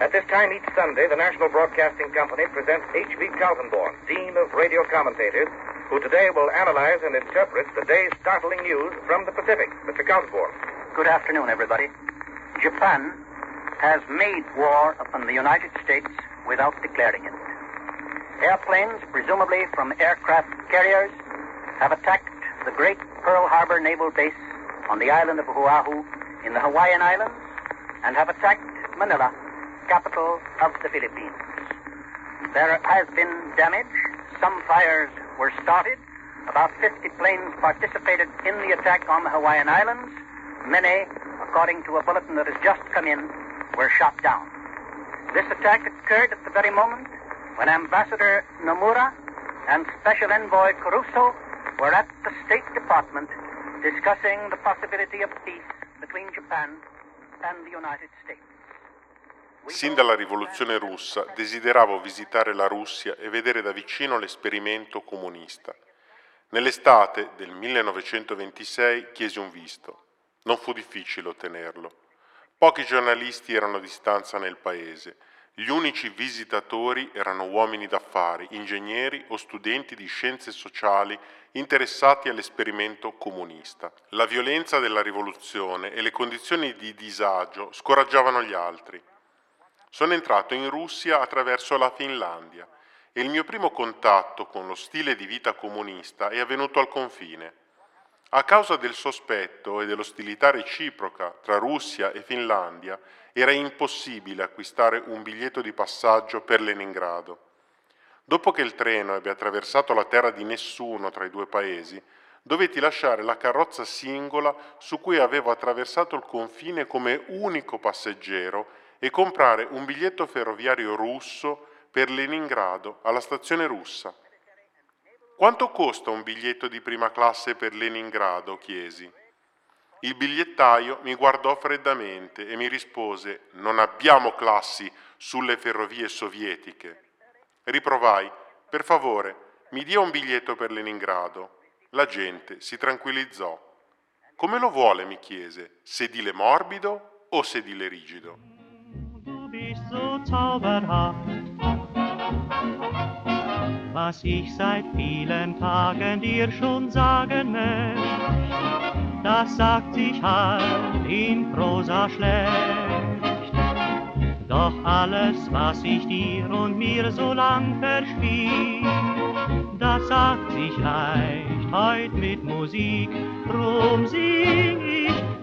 At this time each Sunday, the National Broadcasting Company presents H.V. Kaltenborn, Dean of Radio Commentators, who today will analyze and interpret the day's startling news from the Pacific. Mr. Kaltenborn. Good afternoon, everybody. Japan has made war upon the United States without declaring it. Airplanes, presumably from aircraft carriers, have attacked the great Pearl Harbor Naval Base on the island of Oahu in the Hawaiian Islands and have attacked Manila, capital of the Philippines. There has been damage. Some fires were started. About 50 planes participated in the attack on the Hawaiian Islands. Many, according to a bulletin that has just come in, were shot down. This attack occurred at the very moment when Ambassador Nomura and Special Envoy Caruso were at the State Department discussing the possibility of peace between Japan and the United States. Sin dalla rivoluzione russa desideravo visitare la Russia e vedere da vicino l'esperimento comunista. Nell'estate del 1926 chiesi un visto. Non fu difficile ottenerlo. Pochi giornalisti erano a distanza nel paese. Gli unici visitatori erano uomini d'affari, ingegneri o studenti di scienze sociali interessati all'esperimento comunista. La violenza della rivoluzione e le condizioni di disagio scoraggiavano gli altri. Sono entrato in Russia attraverso la Finlandia e il mio primo contatto con lo stile di vita comunista è avvenuto al confine. A causa del sospetto e dell'ostilità reciproca tra Russia e Finlandia, era impossibile acquistare un biglietto di passaggio per Leningrado. Dopo che il treno ebbe attraversato la terra di nessuno tra i due paesi, dovetti lasciare la carrozza singola su cui avevo attraversato il confine come unico passeggero e comprare un biglietto ferroviario russo per Leningrado alla stazione russa. Quanto costa un biglietto di prima classe per Leningrado? chiesi. Il bigliettaio mi guardò freddamente e mi rispose non abbiamo classi sulle ferrovie sovietiche. Riprovai, per favore, mi dia un biglietto per Leningrado. La gente si tranquillizzò. Come lo vuole? mi chiese, sedile morbido o sedile rigido? Bist so zauberhaft, was ich seit vielen Tagen dir schon sagen möchte, das sagt sich halt in Prosa schlecht. Doch alles, was ich dir und mir so lang verschwieg, das sagt sich leicht heut mit Musik, drum sing ich,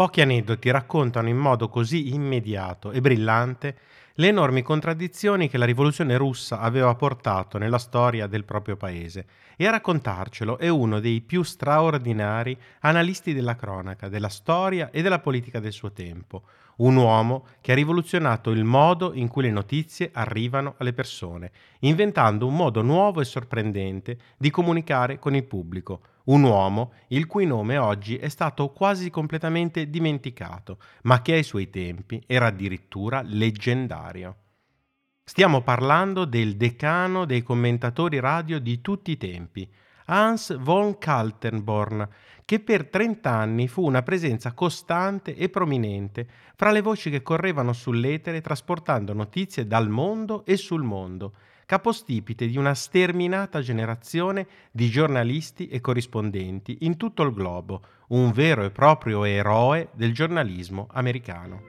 Pochi aneddoti raccontano in modo così immediato e brillante le enormi contraddizioni che la rivoluzione russa aveva portato nella storia del proprio paese. E a raccontarcelo è uno dei più straordinari analisti della cronaca, della storia e della politica del suo tempo, un uomo che ha rivoluzionato il modo in cui le notizie arrivano alle persone, inventando un modo nuovo e sorprendente di comunicare con il pubblico, un uomo il cui nome oggi è stato quasi completamente dimenticato, ma che ai suoi tempi era addirittura leggendario. Stiamo parlando del decano dei commentatori radio di tutti i tempi, Hans von Kaltenborn, che per 30 anni fu una presenza costante e prominente fra le voci che correvano sull'etere trasportando notizie dal mondo e sul mondo, capostipite di una sterminata generazione di giornalisti e corrispondenti in tutto il globo, un vero e proprio eroe del giornalismo americano.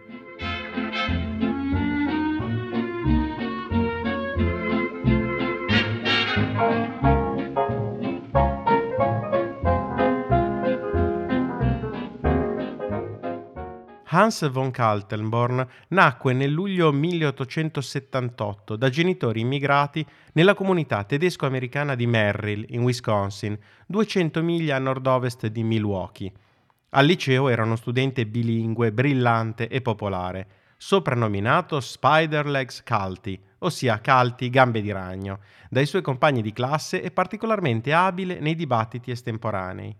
Hans von Kaltenborn nacque nel luglio 1878 da genitori immigrati nella comunità tedesco-americana di Merrill, in Wisconsin, 200 miglia a nord-ovest di Milwaukee. Al liceo era uno studente bilingue, brillante e popolare, soprannominato Spider-Legs Calti, ossia Calti gambe di ragno, dai suoi compagni di classe e particolarmente abile nei dibattiti estemporanei.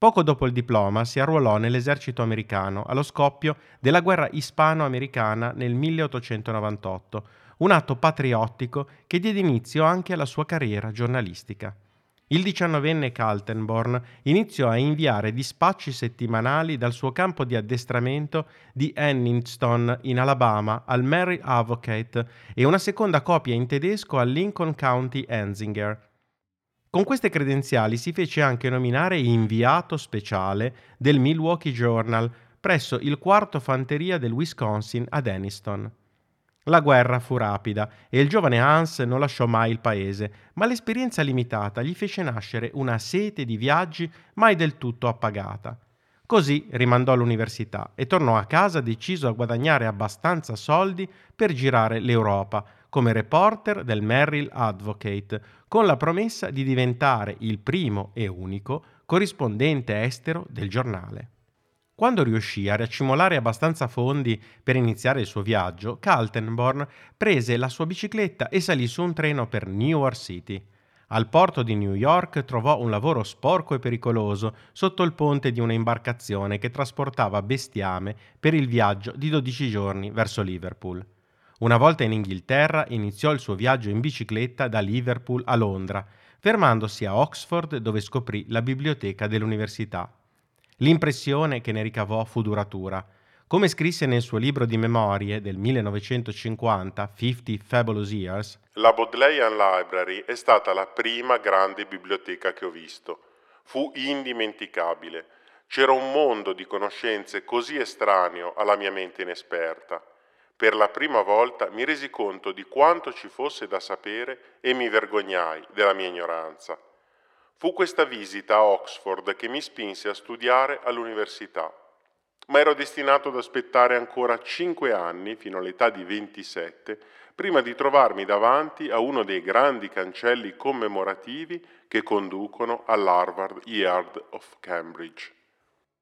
Poco dopo il diploma si arruolò nell'esercito americano allo scoppio della guerra ispano-americana nel 1898, un atto patriottico che diede inizio anche alla sua carriera giornalistica. il diciannovenne Kaltenborn iniziò a inviare dispacci settimanali dal suo campo di addestramento di Anniston in Alabama al Mary Advocate e una seconda copia in tedesco al Lincoln County Enzinger. Con queste credenziali si fece anche nominare inviato speciale del Milwaukee Journal presso il quarto fanteria del Wisconsin ad Anniston. La guerra fu rapida e il giovane Hans non lasciò mai il paese, ma l'esperienza limitata gli fece nascere una sete di viaggi mai del tutto appagata. Così rimandò l'università e tornò a casa deciso a guadagnare abbastanza soldi per girare l'Europa come reporter del Merrill Advocate, con la promessa di diventare il primo e unico corrispondente estero del giornale. Quando riuscì a riaccimolare abbastanza fondi per iniziare il suo viaggio, Kaltenborn prese la sua bicicletta e salì su un treno per New York City. Al porto di New York trovò un lavoro sporco e pericoloso sotto il ponte di una imbarcazione che trasportava bestiame per il viaggio di 12 giorni verso Liverpool. Una volta in Inghilterra iniziò il suo viaggio in bicicletta da Liverpool a Londra, fermandosi a Oxford dove scoprì la biblioteca dell'università. L'impressione che ne ricavò fu duratura. Come scrisse nel suo libro di memorie del 1950, 50 Fabulous Years, la Bodleian Library è stata la prima grande biblioteca che ho visto. Fu indimenticabile. C'era un mondo di conoscenze così estraneo alla mia mente inesperta. Per la prima volta mi resi conto di quanto ci fosse da sapere e mi vergognai della mia ignoranza. Fu questa visita a Oxford che mi spinse a studiare all'università, ma ero destinato ad aspettare ancora cinque anni, fino all'età di 27, prima di trovarmi davanti a uno dei grandi cancelli commemorativi che conducono all'Harvard Yard of Cambridge.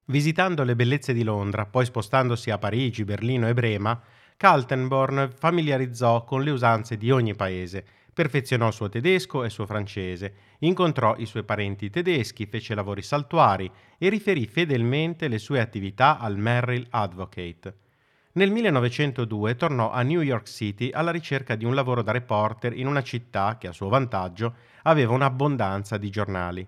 Visitando le bellezze di Londra, poi spostandosi a Parigi, Berlino e Brema, Kaltenborn familiarizzò con le usanze di ogni paese Perfezionò il suo tedesco e il suo francese, incontrò i suoi parenti tedeschi, fece lavori saltuari e riferì fedelmente le sue attività al Merrill Advocate. Nel 1902 tornò a New York City alla ricerca di un lavoro da reporter in una città che a suo vantaggio aveva un'abbondanza di giornali.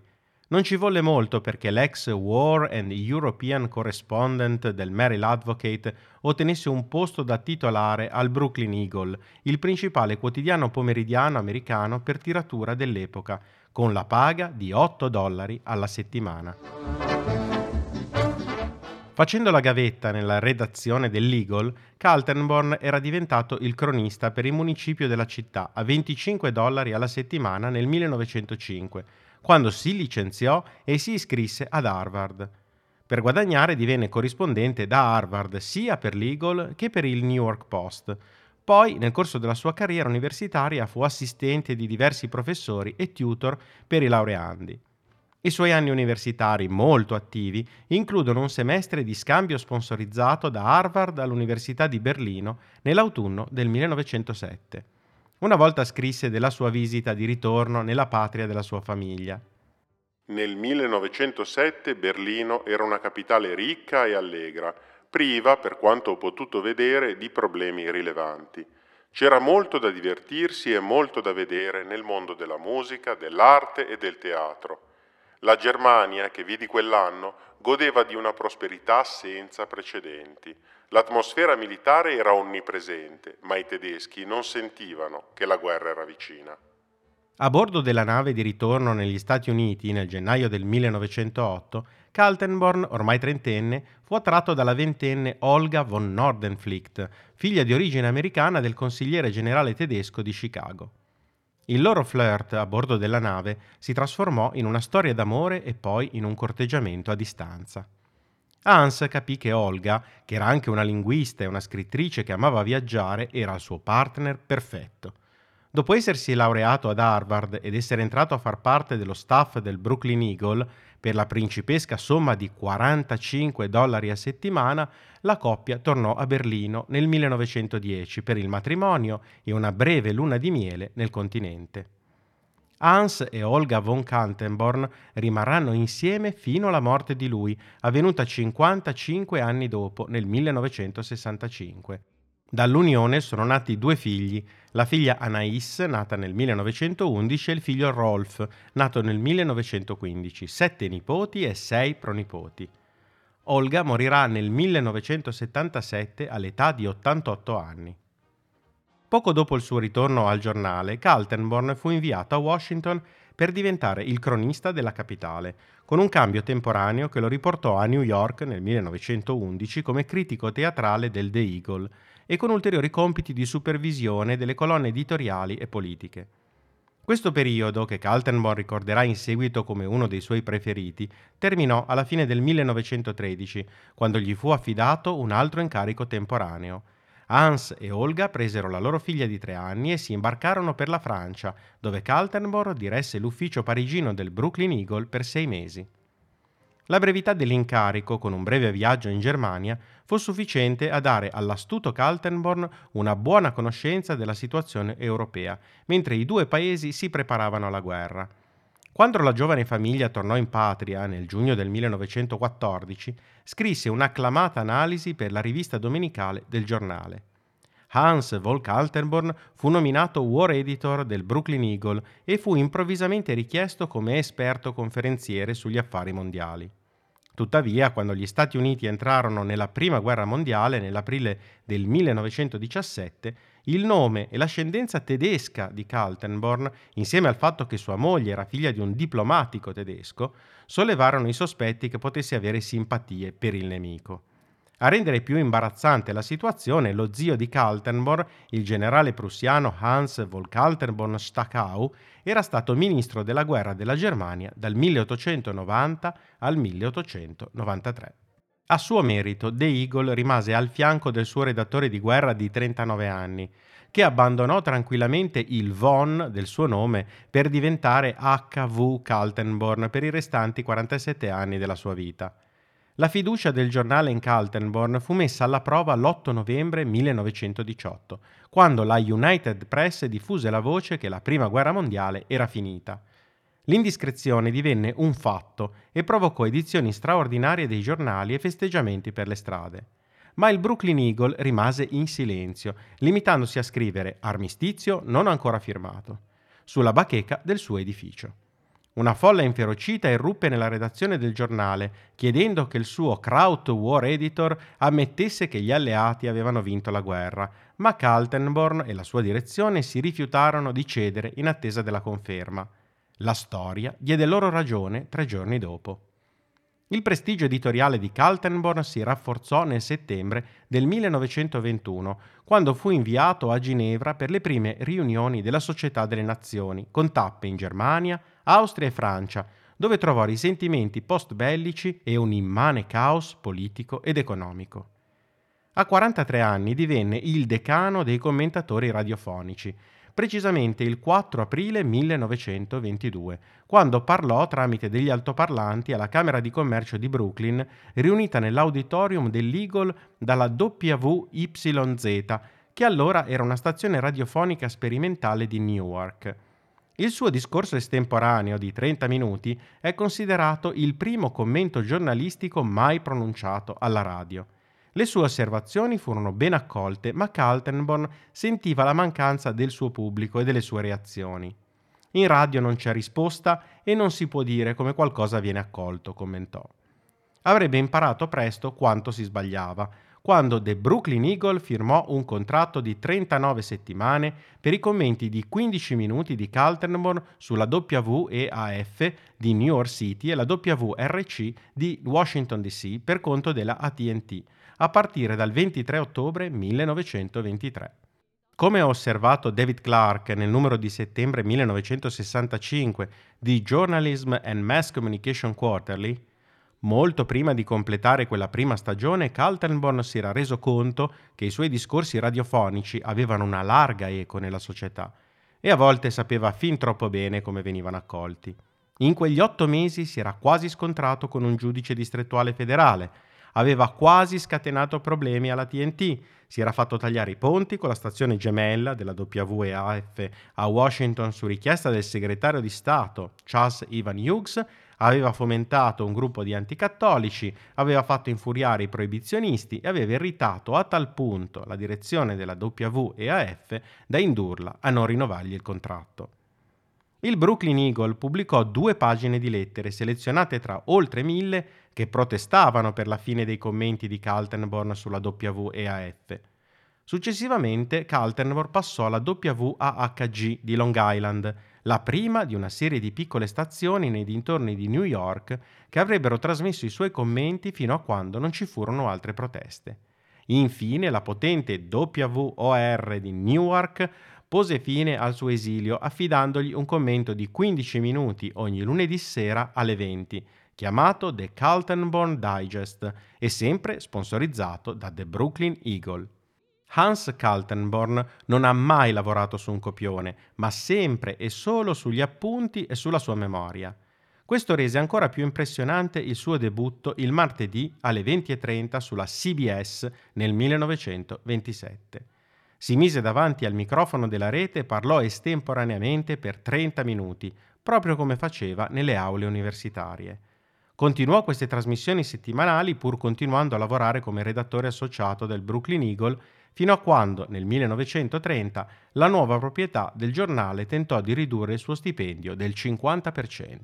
Non ci volle molto perché l'ex War and European Correspondent del Merrill Advocate ottenesse un posto da titolare al Brooklyn Eagle, il principale quotidiano pomeridiano americano per tiratura dell'epoca, con la paga di 8 dollari alla settimana. Facendo la gavetta nella redazione dell'Eagle, Kaltenborn era diventato il cronista per il municipio della città a 25 dollari alla settimana nel 1905 quando si licenziò e si iscrisse ad Harvard. Per guadagnare divenne corrispondente da Harvard sia per l'Eagle che per il New York Post. Poi, nel corso della sua carriera universitaria, fu assistente di diversi professori e tutor per i laureandi. I suoi anni universitari, molto attivi, includono un semestre di scambio sponsorizzato da Harvard all'Università di Berlino nell'autunno del 1907. Una volta scrisse della sua visita di ritorno nella patria della sua famiglia. Nel 1907 Berlino era una capitale ricca e allegra, priva, per quanto ho potuto vedere, di problemi rilevanti. C'era molto da divertirsi e molto da vedere nel mondo della musica, dell'arte e del teatro. La Germania, che vidi quell'anno, godeva di una prosperità senza precedenti. L'atmosfera militare era onnipresente, ma i tedeschi non sentivano che la guerra era vicina. A bordo della nave di ritorno negli Stati Uniti nel gennaio del 1908, Kaltenborn, ormai trentenne, fu attratto dalla ventenne Olga von Nordenflicht, figlia di origine americana del consigliere generale tedesco di Chicago. Il loro flirt a bordo della nave si trasformò in una storia d'amore e poi in un corteggiamento a distanza. Hans capì che Olga, che era anche una linguista e una scrittrice che amava viaggiare, era il suo partner perfetto. Dopo essersi laureato ad Harvard ed essere entrato a far parte dello staff del Brooklyn Eagle per la principesca somma di 45 dollari a settimana, la coppia tornò a Berlino nel 1910 per il matrimonio e una breve luna di miele nel continente. Hans e Olga von Kantenborn rimarranno insieme fino alla morte di lui, avvenuta 55 anni dopo, nel 1965. Dall'unione sono nati due figli, la figlia Anais, nata nel 1911, e il figlio Rolf, nato nel 1915, sette nipoti e sei pronipoti. Olga morirà nel 1977 all'età di 88 anni. Poco dopo il suo ritorno al giornale, Kaltenborn fu inviato a Washington per diventare il cronista della capitale, con un cambio temporaneo che lo riportò a New York nel 1911 come critico teatrale del The Eagle e con ulteriori compiti di supervisione delle colonne editoriali e politiche. Questo periodo, che Kaltenborn ricorderà in seguito come uno dei suoi preferiti, terminò alla fine del 1913, quando gli fu affidato un altro incarico temporaneo. Hans e Olga presero la loro figlia di tre anni e si imbarcarono per la Francia, dove Kaltenborn diresse l'ufficio parigino del Brooklyn Eagle per sei mesi. La brevità dell'incarico, con un breve viaggio in Germania, fu sufficiente a dare all'astuto Kaltenborn una buona conoscenza della situazione europea, mentre i due paesi si preparavano alla guerra. Quando la giovane famiglia tornò in patria nel giugno del 1914, scrisse un'acclamata analisi per la rivista domenicale del giornale. Hans Volk Kaltenborn fu nominato War Editor del Brooklyn Eagle e fu improvvisamente richiesto come esperto conferenziere sugli affari mondiali. Tuttavia, quando gli Stati Uniti entrarono nella Prima Guerra Mondiale nell'aprile del 1917, il nome e l'ascendenza tedesca di Kaltenborn, insieme al fatto che sua moglie era figlia di un diplomatico tedesco, sollevarono i sospetti che potesse avere simpatie per il nemico. A rendere più imbarazzante la situazione, lo zio di Kaltenborn, il generale prussiano Hans von Kaltenborn Stachau, era stato ministro della guerra della Germania dal 1890 al 1893. A suo merito, De Eagle rimase al fianco del suo redattore di guerra di 39 anni, che abbandonò tranquillamente il von del suo nome per diventare H.V. Kaltenborn per i restanti 47 anni della sua vita. La fiducia del giornale in Kaltenborn fu messa alla prova l'8 novembre 1918, quando la United Press diffuse la voce che la Prima Guerra Mondiale era finita. L'indiscrezione divenne un fatto e provocò edizioni straordinarie dei giornali e festeggiamenti per le strade. Ma il Brooklyn Eagle rimase in silenzio, limitandosi a scrivere armistizio non ancora firmato, sulla bacheca del suo edificio. Una folla inferocita irruppe nella redazione del giornale, chiedendo che il suo Kraut War Editor ammettesse che gli alleati avevano vinto la guerra, ma Kaltenborn e la sua direzione si rifiutarono di cedere in attesa della conferma. La storia diede loro ragione tre giorni dopo. Il prestigio editoriale di Kaltenborn si rafforzò nel settembre del 1921, quando fu inviato a Ginevra per le prime riunioni della Società delle Nazioni, con tappe in Germania, Austria e Francia, dove trovò risentimenti post-bellici e un immane caos politico ed economico. A 43 anni divenne il decano dei commentatori radiofonici, precisamente il 4 aprile 1922, quando parlò tramite degli altoparlanti alla Camera di Commercio di Brooklyn, riunita nell'auditorium dell'Eagle dalla WYZ, che allora era una stazione radiofonica sperimentale di Newark. Il suo discorso estemporaneo di 30 minuti è considerato il primo commento giornalistico mai pronunciato alla radio. Le sue osservazioni furono ben accolte, ma Kaltenborn sentiva la mancanza del suo pubblico e delle sue reazioni. In radio non c'è risposta e non si può dire come qualcosa viene accolto, commentò. Avrebbe imparato presto quanto si sbagliava, quando The Brooklyn Eagle firmò un contratto di 39 settimane per i commenti di 15 minuti di Kaltenborn sulla WEAF di New York City e la WRC di Washington DC per conto della ATT, a partire dal 23 ottobre 1923. Come ha osservato David Clark nel numero di settembre 1965 di Journalism and Mass Communication Quarterly, Molto prima di completare quella prima stagione, Kaltenborn si era reso conto che i suoi discorsi radiofonici avevano una larga eco nella società e a volte sapeva fin troppo bene come venivano accolti. In quegli otto mesi si era quasi scontrato con un giudice distrettuale federale, aveva quasi scatenato problemi alla TNT, si era fatto tagliare i ponti con la stazione gemella della WEAF a Washington su richiesta del segretario di Stato Charles Ivan Hughes aveva fomentato un gruppo di anticattolici, aveva fatto infuriare i proibizionisti e aveva irritato a tal punto la direzione della WEAF da indurla a non rinnovargli il contratto. Il Brooklyn Eagle pubblicò due pagine di lettere selezionate tra oltre mille che protestavano per la fine dei commenti di Kaltenborn sulla WEAF. Successivamente Kaltenborn passò alla WAHG di Long Island, la prima di una serie di piccole stazioni nei dintorni di New York che avrebbero trasmesso i suoi commenti fino a quando non ci furono altre proteste. Infine la potente WOR di Newark pose fine al suo esilio affidandogli un commento di 15 minuti ogni lunedì sera alle 20, chiamato The Kaltenborn Digest e sempre sponsorizzato da The Brooklyn Eagle. Hans Kaltenborn non ha mai lavorato su un copione, ma sempre e solo sugli appunti e sulla sua memoria. Questo rese ancora più impressionante il suo debutto il martedì alle 20.30 sulla CBS nel 1927 si mise davanti al microfono della rete e parlò estemporaneamente per 30 minuti, proprio come faceva nelle aule universitarie. Continuò queste trasmissioni settimanali pur continuando a lavorare come redattore associato del Brooklyn Eagle fino a quando, nel 1930, la nuova proprietà del giornale tentò di ridurre il suo stipendio del 50%.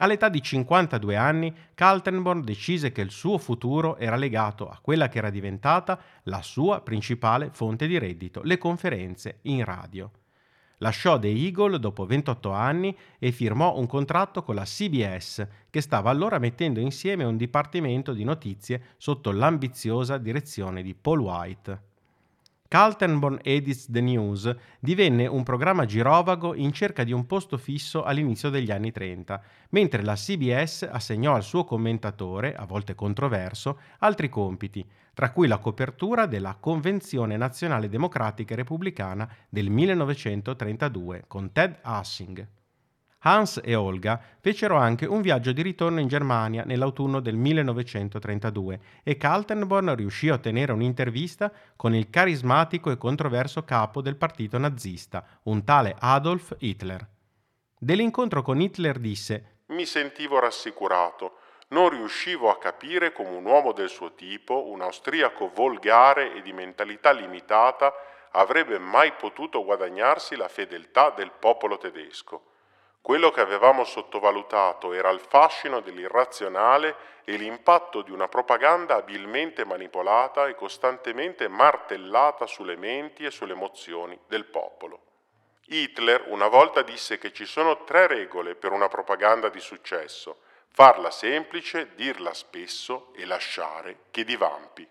All'età di 52 anni, Kaltenborn decise che il suo futuro era legato a quella che era diventata la sua principale fonte di reddito, le conferenze in radio. Lasciò The Eagle dopo 28 anni e firmò un contratto con la CBS, che stava allora mettendo insieme un dipartimento di notizie sotto l'ambiziosa direzione di Paul White. Kaltenborn Edits the News divenne un programma girovago in cerca di un posto fisso all'inizio degli anni 30, mentre la CBS assegnò al suo commentatore, a volte controverso, altri compiti, tra cui la copertura della Convenzione Nazionale Democratica e Repubblicana del 1932 con Ted Hussing. Hans e Olga fecero anche un viaggio di ritorno in Germania nell'autunno del 1932 e Kaltenborn riuscì a ottenere un'intervista con il carismatico e controverso capo del partito nazista, un tale Adolf Hitler. Dell'incontro con Hitler disse Mi sentivo rassicurato. Non riuscivo a capire come un uomo del suo tipo, un austriaco volgare e di mentalità limitata, avrebbe mai potuto guadagnarsi la fedeltà del popolo tedesco. Quello che avevamo sottovalutato era il fascino dell'irrazionale e l'impatto di una propaganda abilmente manipolata e costantemente martellata sulle menti e sulle emozioni del popolo. Hitler una volta disse che ci sono tre regole per una propaganda di successo. Farla semplice, dirla spesso e lasciare che divampi.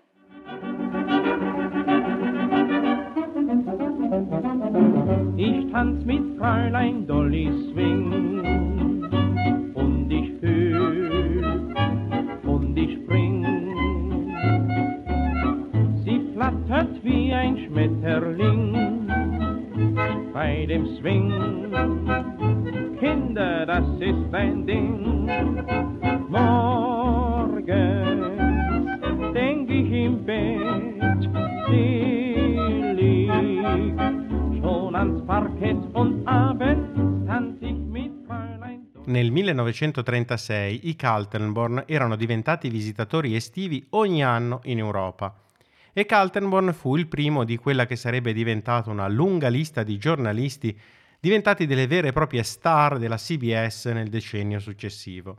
Ich tanz mit Fräulein Dolly Swing Kinder, das ist ein Ding. Morgens denk ich im Bett, sie schon ans Parkett und abends tanz ich mit. Nel 1936 i Kaltenborn erano diventati visitatori estivi ogni anno in Europa e Kaltenborn fu il primo di quella che sarebbe diventata una lunga lista di giornalisti diventati delle vere e proprie star della CBS nel decennio successivo.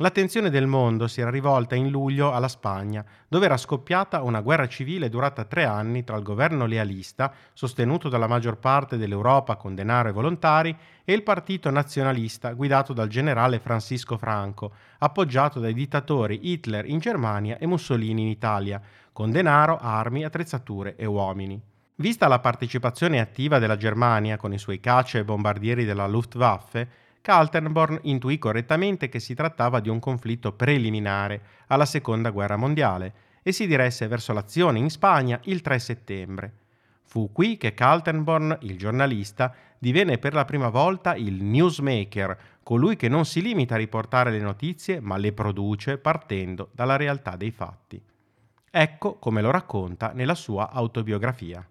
L'attenzione del mondo si era rivolta in luglio alla Spagna, dove era scoppiata una guerra civile durata tre anni tra il governo lealista, sostenuto dalla maggior parte dell'Europa con denaro e volontari, e il partito nazionalista guidato dal generale Francisco Franco, appoggiato dai dittatori Hitler in Germania e Mussolini in Italia, con denaro, armi, attrezzature e uomini. Vista la partecipazione attiva della Germania con i suoi caccia e bombardieri della Luftwaffe, Kaltenborn intuì correttamente che si trattava di un conflitto preliminare alla Seconda Guerra Mondiale e si diresse verso l'azione in Spagna il 3 settembre. Fu qui che Kaltenborn, il giornalista, divenne per la prima volta il newsmaker, colui che non si limita a riportare le notizie ma le produce partendo dalla realtà dei fatti. Ecco come lo racconta nella sua autobiografia.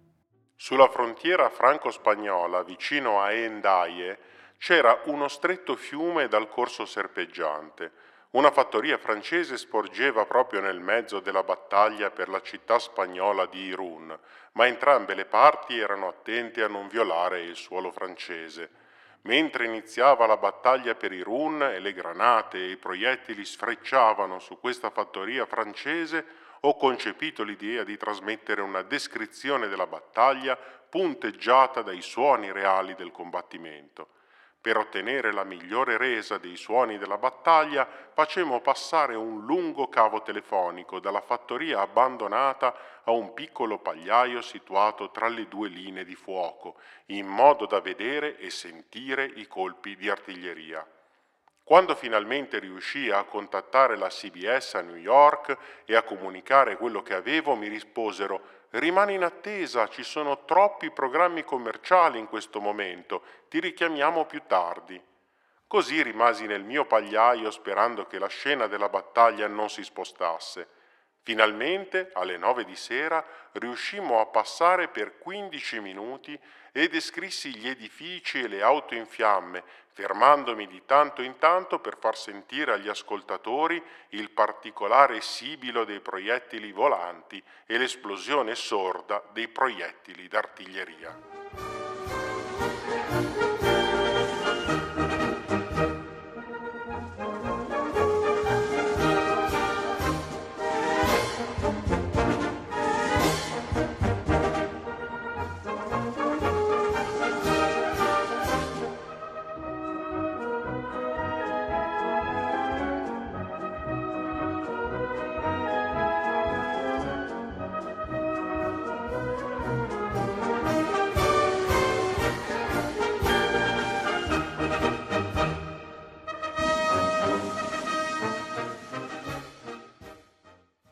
Sulla frontiera franco-spagnola, vicino a Hendaye, c'era uno stretto fiume dal corso serpeggiante. Una fattoria francese sporgeva proprio nel mezzo della battaglia per la città spagnola di Irun, ma entrambe le parti erano attente a non violare il suolo francese. Mentre iniziava la battaglia per Irun e le granate e i proiettili sfrecciavano su questa fattoria francese, ho concepito l'idea di trasmettere una descrizione della battaglia punteggiata dai suoni reali del combattimento. Per ottenere la migliore resa dei suoni della battaglia facemmo passare un lungo cavo telefonico dalla fattoria abbandonata a un piccolo pagliaio situato tra le due linee di fuoco, in modo da vedere e sentire i colpi di artiglieria. Quando finalmente riuscii a contattare la CBS a New York e a comunicare quello che avevo, mi risposero Rimani in attesa, ci sono troppi programmi commerciali in questo momento, ti richiamiamo più tardi. Così rimasi nel mio pagliaio sperando che la scena della battaglia non si spostasse. Finalmente, alle nove di sera, riuscimmo a passare per 15 minuti e descrissi gli edifici e le auto in fiamme, fermandomi di tanto in tanto per far sentire agli ascoltatori il particolare sibilo dei proiettili volanti e l'esplosione sorda dei proiettili d'artiglieria.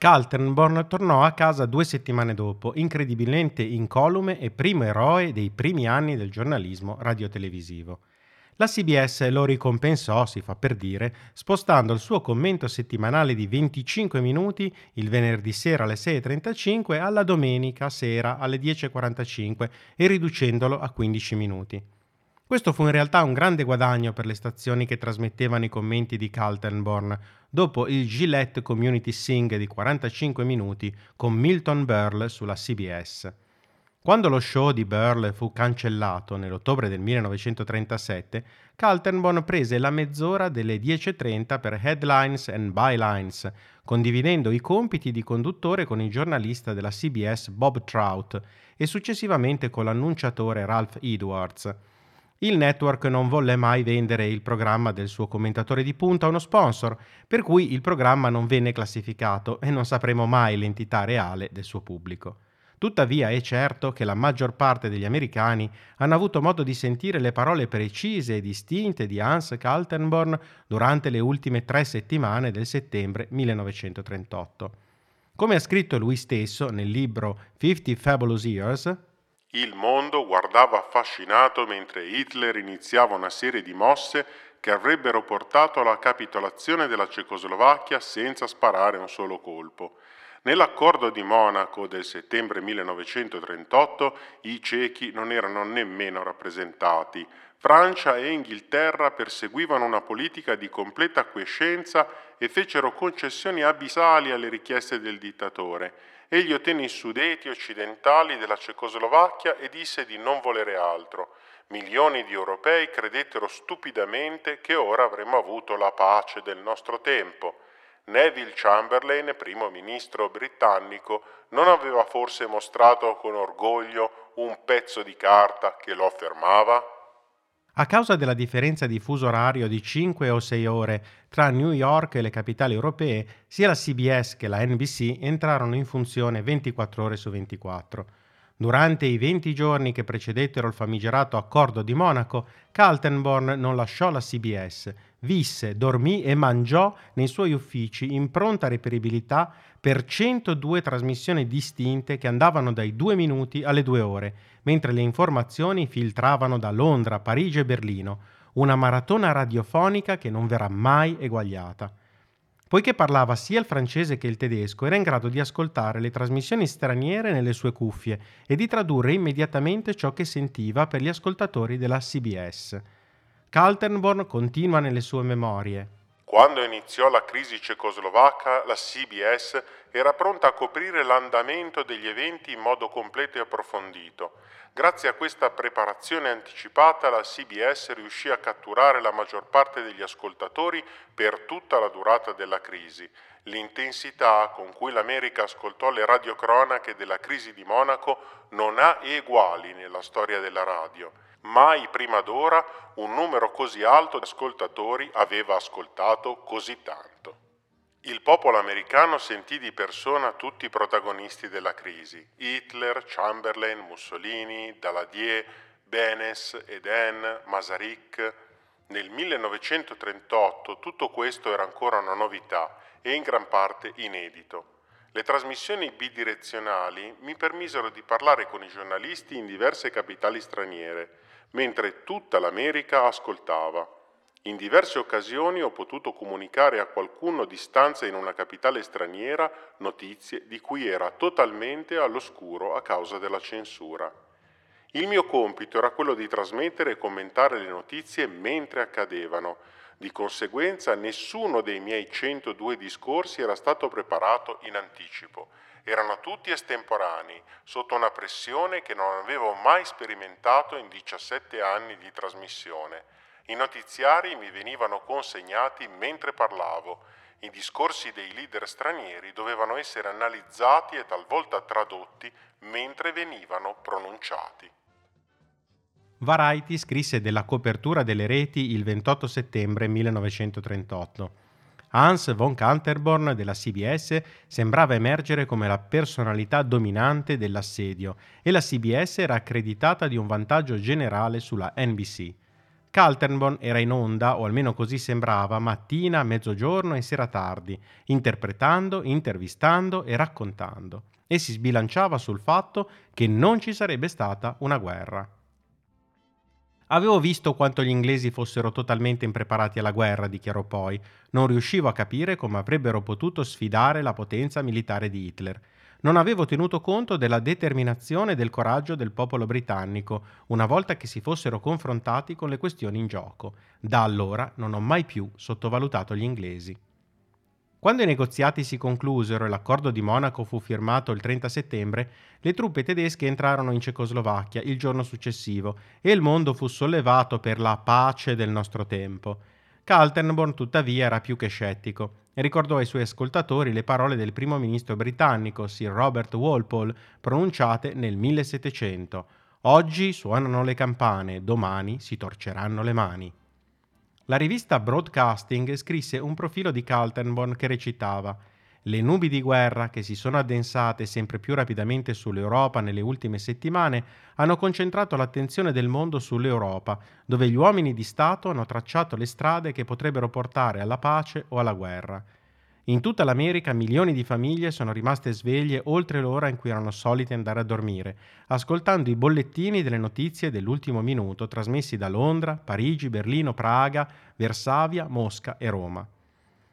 Kaltenborn tornò a casa due settimane dopo, incredibilmente incolume e primo eroe dei primi anni del giornalismo radiotelevisivo. La CBS lo ricompensò, si fa per dire, spostando il suo commento settimanale di 25 minuti il venerdì sera alle 6.35 alla domenica sera alle 10.45 e riducendolo a 15 minuti. Questo fu in realtà un grande guadagno per le stazioni che trasmettevano i commenti di Kaltenborn, dopo il Gillette Community Sing di 45 minuti con Milton Berle sulla CBS. Quando lo show di Burle fu cancellato nell'ottobre del 1937, Kaltenborn prese la mezz'ora delle 10.30 per Headlines and Bylines, condividendo i compiti di conduttore con il giornalista della CBS Bob Trout e successivamente con l'annunciatore Ralph Edwards. Il network non volle mai vendere il programma del suo commentatore di punta a uno sponsor, per cui il programma non venne classificato e non sapremo mai l'entità reale del suo pubblico. Tuttavia è certo che la maggior parte degli americani hanno avuto modo di sentire le parole precise e distinte di Hans Kaltenborn durante le ultime tre settimane del settembre 1938. Come ha scritto lui stesso nel libro Fifty Fabulous Years, il mondo guardava affascinato mentre Hitler iniziava una serie di mosse che avrebbero portato alla capitolazione della Cecoslovacchia senza sparare un solo colpo. Nell'accordo di Monaco del settembre 1938 i cechi non erano nemmeno rappresentati. Francia e Inghilterra perseguivano una politica di completa acquiescenza e fecero concessioni abissali alle richieste del dittatore egli ottenne i Sudeti occidentali della Cecoslovacchia e disse di non volere altro. Milioni di europei credettero stupidamente che ora avremmo avuto la pace del nostro tempo. Neville Chamberlain, primo ministro britannico, non aveva forse mostrato con orgoglio un pezzo di carta che lo affermava? A causa della differenza di fuso orario di 5 o 6 ore tra New York e le capitali europee, sia la CBS che la NBC entrarono in funzione 24 ore su 24. Durante i 20 giorni che precedettero il famigerato accordo di Monaco, Kaltenborn non lasciò la CBS, visse, dormì e mangiò nei suoi uffici in pronta reperibilità per 102 trasmissioni distinte che andavano dai 2 minuti alle 2 ore, mentre le informazioni filtravano da Londra, Parigi e Berlino, una maratona radiofonica che non verrà mai eguagliata. Poiché parlava sia il francese che il tedesco, era in grado di ascoltare le trasmissioni straniere nelle sue cuffie e di tradurre immediatamente ciò che sentiva per gli ascoltatori della CBS. Kaltenborn continua nelle sue memorie. Quando iniziò la crisi cecoslovacca, la CBS era pronta a coprire l'andamento degli eventi in modo completo e approfondito. Grazie a questa preparazione anticipata la CBS riuscì a catturare la maggior parte degli ascoltatori per tutta la durata della crisi. L'intensità con cui l'America ascoltò le radiocronache della crisi di Monaco non ha eguali nella storia della radio. Mai prima d'ora un numero così alto di ascoltatori aveva ascoltato così tanto. Il popolo americano sentì di persona tutti i protagonisti della crisi, Hitler, Chamberlain, Mussolini, Daladier, Benes, Eden, Masaryk. Nel 1938 tutto questo era ancora una novità e in gran parte inedito. Le trasmissioni bidirezionali mi permisero di parlare con i giornalisti in diverse capitali straniere, mentre tutta l'America ascoltava. In diverse occasioni ho potuto comunicare a qualcuno a distanza in una capitale straniera notizie di cui era totalmente all'oscuro a causa della censura. Il mio compito era quello di trasmettere e commentare le notizie mentre accadevano. Di conseguenza nessuno dei miei 102 discorsi era stato preparato in anticipo. Erano tutti estemporanei, sotto una pressione che non avevo mai sperimentato in 17 anni di trasmissione. I notiziari mi venivano consegnati mentre parlavo. I discorsi dei leader stranieri dovevano essere analizzati e talvolta tradotti mentre venivano pronunciati. Variety scrisse della copertura delle reti il 28 settembre 1938. Hans von Canterborn della CBS sembrava emergere come la personalità dominante dell'assedio e la CBS era accreditata di un vantaggio generale sulla NBC. Kaltenborn era in onda, o almeno così sembrava, mattina, mezzogiorno e sera tardi, interpretando, intervistando e raccontando, e si sbilanciava sul fatto che non ci sarebbe stata una guerra. Avevo visto quanto gli inglesi fossero totalmente impreparati alla guerra, dichiarò poi. Non riuscivo a capire come avrebbero potuto sfidare la potenza militare di Hitler non avevo tenuto conto della determinazione e del coraggio del popolo britannico una volta che si fossero confrontati con le questioni in gioco. Da allora non ho mai più sottovalutato gli inglesi. Quando i negoziati si conclusero e l'accordo di Monaco fu firmato il 30 settembre, le truppe tedesche entrarono in Cecoslovacchia il giorno successivo e il mondo fu sollevato per la pace del nostro tempo. Kaltenborn tuttavia era più che scettico e ricordò ai suoi ascoltatori le parole del primo ministro britannico Sir Robert Walpole pronunciate nel 1700. Oggi suonano le campane, domani si torceranno le mani. La rivista Broadcasting scrisse un profilo di Kaltenborn che recitava le nubi di guerra che si sono addensate sempre più rapidamente sull'Europa nelle ultime settimane hanno concentrato l'attenzione del mondo sull'Europa, dove gli uomini di Stato hanno tracciato le strade che potrebbero portare alla pace o alla guerra. In tutta l'America milioni di famiglie sono rimaste sveglie oltre l'ora in cui erano solite andare a dormire, ascoltando i bollettini delle notizie dell'ultimo minuto trasmessi da Londra, Parigi, Berlino, Praga, Varsavia, Mosca e Roma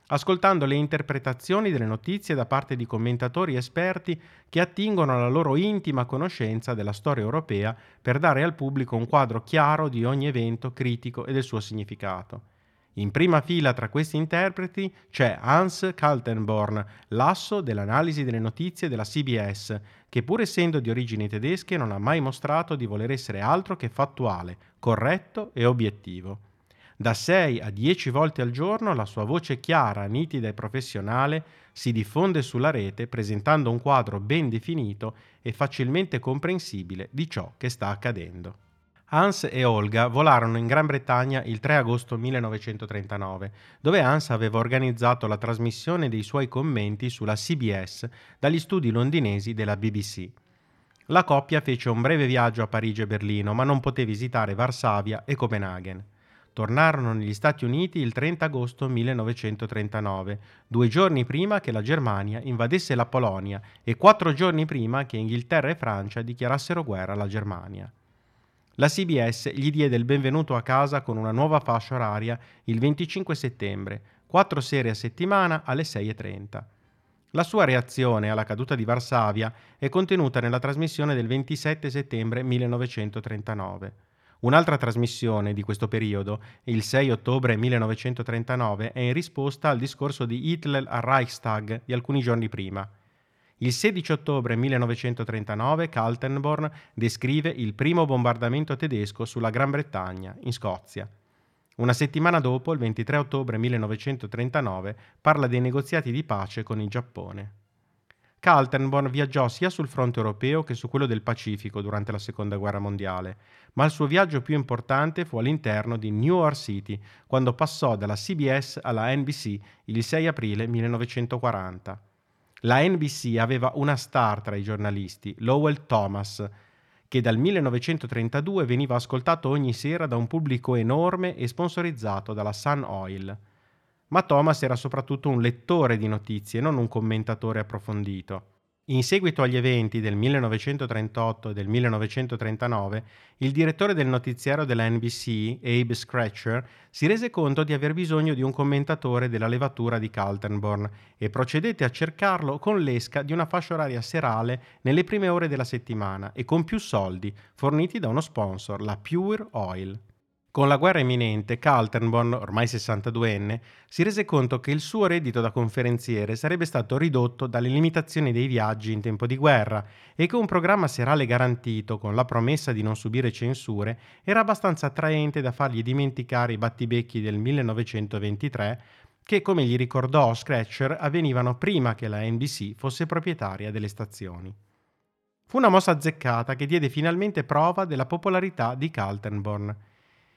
ascoltando le interpretazioni delle notizie da parte di commentatori esperti che attingono alla loro intima conoscenza della storia europea per dare al pubblico un quadro chiaro di ogni evento critico e del suo significato. In prima fila tra questi interpreti c'è Hans Kaltenborn, l'asso dell'analisi delle notizie della CBS, che pur essendo di origini tedesche non ha mai mostrato di voler essere altro che fattuale, corretto e obiettivo. Da 6 a 10 volte al giorno la sua voce chiara, nitida e professionale si diffonde sulla rete presentando un quadro ben definito e facilmente comprensibile di ciò che sta accadendo. Hans e Olga volarono in Gran Bretagna il 3 agosto 1939, dove Hans aveva organizzato la trasmissione dei suoi commenti sulla CBS dagli studi londinesi della BBC. La coppia fece un breve viaggio a Parigi e Berlino, ma non poté visitare Varsavia e Copenaghen tornarono negli Stati Uniti il 30 agosto 1939, due giorni prima che la Germania invadesse la Polonia e quattro giorni prima che Inghilterra e Francia dichiarassero guerra alla Germania. La CBS gli diede il benvenuto a casa con una nuova fascia oraria il 25 settembre, quattro serie a settimana alle 6.30. La sua reazione alla caduta di Varsavia è contenuta nella trasmissione del 27 settembre 1939. Un'altra trasmissione di questo periodo, il 6 ottobre 1939, è in risposta al discorso di Hitler al Reichstag di alcuni giorni prima. Il 16 ottobre 1939 Kaltenborn descrive il primo bombardamento tedesco sulla Gran Bretagna, in Scozia. Una settimana dopo, il 23 ottobre 1939, parla dei negoziati di pace con il Giappone. Kaltenborn viaggiò sia sul fronte europeo che su quello del Pacifico durante la Seconda Guerra Mondiale, ma il suo viaggio più importante fu all'interno di New York City, quando passò dalla CBS alla NBC il 6 aprile 1940. La NBC aveva una star tra i giornalisti, Lowell Thomas, che dal 1932 veniva ascoltato ogni sera da un pubblico enorme e sponsorizzato dalla Sun Oil ma Thomas era soprattutto un lettore di notizie, non un commentatore approfondito. In seguito agli eventi del 1938 e del 1939, il direttore del notiziario della NBC, Abe Scratcher, si rese conto di aver bisogno di un commentatore della levatura di Kaltenborn e procedette a cercarlo con l'esca di una fascia oraria serale nelle prime ore della settimana e con più soldi, forniti da uno sponsor, la Pure Oil. Con la guerra imminente, Kaltenborn, ormai 62enne, si rese conto che il suo reddito da conferenziere sarebbe stato ridotto dalle limitazioni dei viaggi in tempo di guerra e che un programma serale garantito, con la promessa di non subire censure, era abbastanza attraente da fargli dimenticare i battibecchi del 1923 che, come gli ricordò Scratcher, avvenivano prima che la NBC fosse proprietaria delle stazioni. Fu una mossa azzeccata che diede finalmente prova della popolarità di Kaltenborn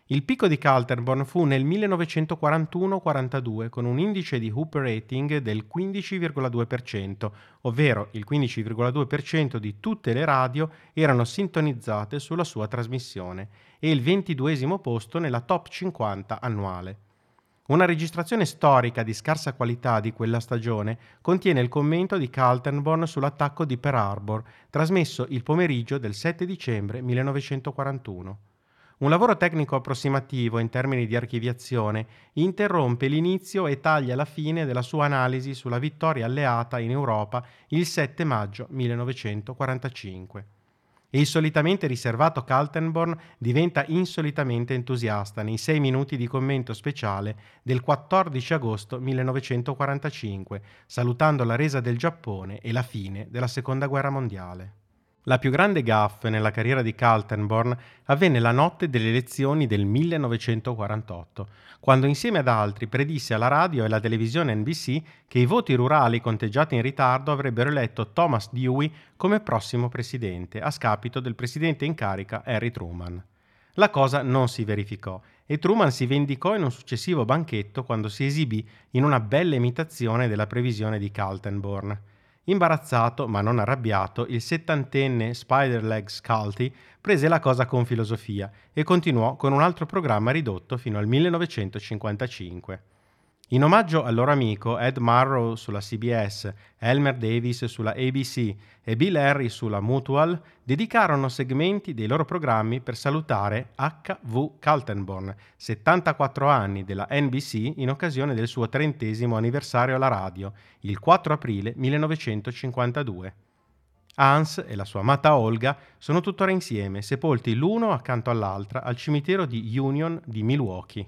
il picco di Kaltenborn fu nel 1941-42 con un indice di Hoop rating del 15,2%, ovvero il 15,2% di tutte le radio erano sintonizzate sulla sua trasmissione e il 22 posto nella top 50 annuale. Una registrazione storica di scarsa qualità di quella stagione contiene il commento di Kaltenborn sull'attacco di Pearl Harbor, trasmesso il pomeriggio del 7 dicembre 1941. Un lavoro tecnico approssimativo in termini di archiviazione interrompe l'inizio e taglia la fine della sua analisi sulla vittoria alleata in Europa il 7 maggio 1945. E il solitamente riservato Kaltenborn diventa insolitamente entusiasta nei sei minuti di commento speciale del 14 agosto 1945, salutando la resa del Giappone e la fine della Seconda Guerra Mondiale. La più grande gaffe nella carriera di Kaltenborn avvenne la notte delle elezioni del 1948, quando insieme ad altri predisse alla radio e alla televisione NBC che i voti rurali conteggiati in ritardo avrebbero eletto Thomas Dewey come prossimo presidente, a scapito del presidente in carica Harry Truman. La cosa non si verificò e Truman si vendicò in un successivo banchetto quando si esibì in una bella imitazione della previsione di Kaltenborn. Imbarazzato, ma non arrabbiato, il settantenne Spider-Leg Sculty prese la cosa con filosofia e continuò con un altro programma ridotto fino al 1955. In omaggio al loro amico Ed Marrow sulla CBS, Elmer Davis sulla ABC e Bill Harry sulla Mutual, dedicarono segmenti dei loro programmi per salutare H.V. Kaltenborn, 74 anni della NBC in occasione del suo trentesimo anniversario alla radio, il 4 aprile 1952. Hans e la sua amata Olga sono tuttora insieme, sepolti l'uno accanto all'altra al cimitero di Union di Milwaukee.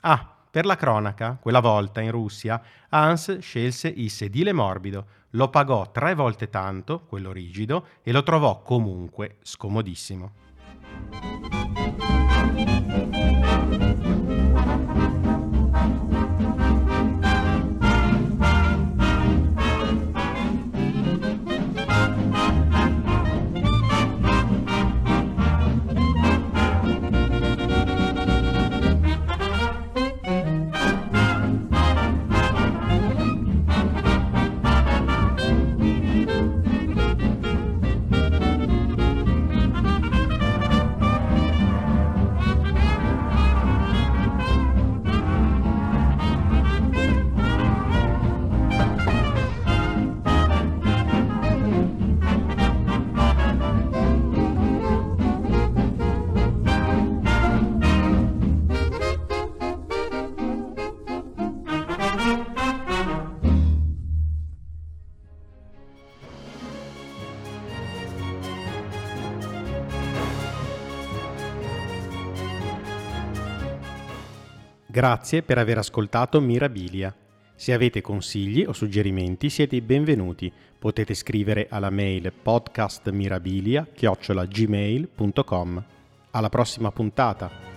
Ah, per la cronaca, quella volta in Russia, Hans scelse il sedile morbido, lo pagò tre volte tanto, quello rigido, e lo trovò comunque scomodissimo. Grazie per aver ascoltato Mirabilia. Se avete consigli o suggerimenti siete i benvenuti. Potete scrivere alla mail podcastmirabilia-gmail.com. Alla prossima puntata!